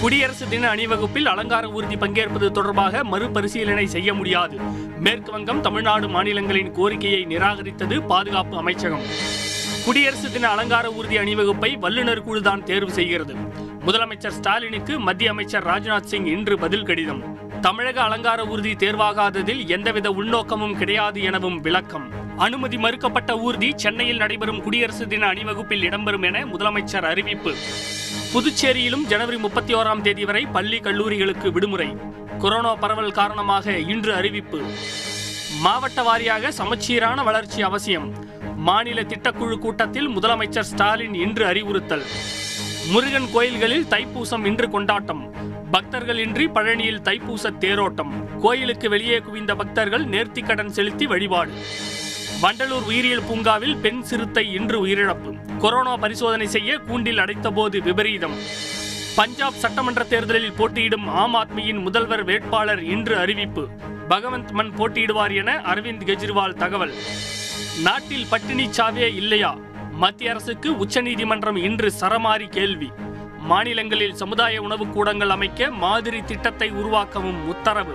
குடியரசு தின அணிவகுப்பில் அலங்கார ஊர்தி பங்கேற்பது தொடர்பாக மறுபரிசீலனை செய்ய முடியாது. மேற்கு வங்கம் தமிழ்நாடு மாநிலங்களின் கோரிக்கையை நிராகரித்தது பாதுகாப்பு அமைச்சகம். குடியரசு தின அலங்கார ஊர்தி அணிவகுப்பை வல்லுநர் குழுதான் தேர்வு செய்கிறது. முதலமைச்சர் ஸ்டாலினுக்கு மத்திய அமைச்சர் ராஜ்நாத் சிங் இன்று பதில் கடிதம். தமிழக அலங்கார ஊர்தி தேர்வாகாததில் எந்தவித உள்நோக்கமும் கிடையாது எனவும் விளக்கம். அனுமதி மறுக்கப்பட்ட ஊர்தி சென்னையில் நடைபெறும் குடியரசு தின அணிவகுப்பில் இடம்பெறும் என முதலமைச்சர் அறிவிப்பு. புதுச்சேரியிலும் ஜனவரி முப்பத்தி ஓராம் தேதி வரை பள்ளி கல்லூரிகளுக்கு விடுமுறை. கொரோனா பரவல் காரணமாக இன்று அறிவிப்பு. மாவட்ட வாரியாக சமச்சீரான வளர்ச்சி அவசியம். மாநில திட்டக்குழு கூட்டத்தில் முதலமைச்சர் ஸ்டாலின் இன்று அறிவுறுத்தல். முருகன் கோயில்களில் தைப்பூசம் இன்று கொண்டாட்டம். பக்தர்கள் இன்றி பழனியில் தைப்பூச தேரோட்டம். கோயிலுக்கு வெளியே குவிந்த பக்தர்கள் நேர்த்திக்கடன் செலுத்தி வழிபாடு. வண்டலூர் உயிரியல் பூங்காவில் பெண் சிறுத்தை இன்று உயிரிழப்பு. கொரோனா பரிசோதனை செய்ய கூண்டில் அடைத்தபோது விபரீதம். பஞ்சாப் சட்டமன்ற தேர்தலில் போட்டியிடும் ஆம் ஆத்மியின் முதல்வர் வேட்பாளர் இன்று அறிவிப்பு. பகவந்த் மன் போட்டியிடுவார் என அரவிந்த் கெஜ்ரிவால் தகவல். நாட்டில் பட்டினி சாவே இல்லையா? மத்திய அரசுக்கு உச்சநீதிமன்றம் இன்று சரமாரி கேள்வி. மாநிலங்களில் சமுதாய உணவுக் கூடங்கள் அமைக்க மாதிரி திட்டத்தை உருவாக்கவும் உத்தரவு.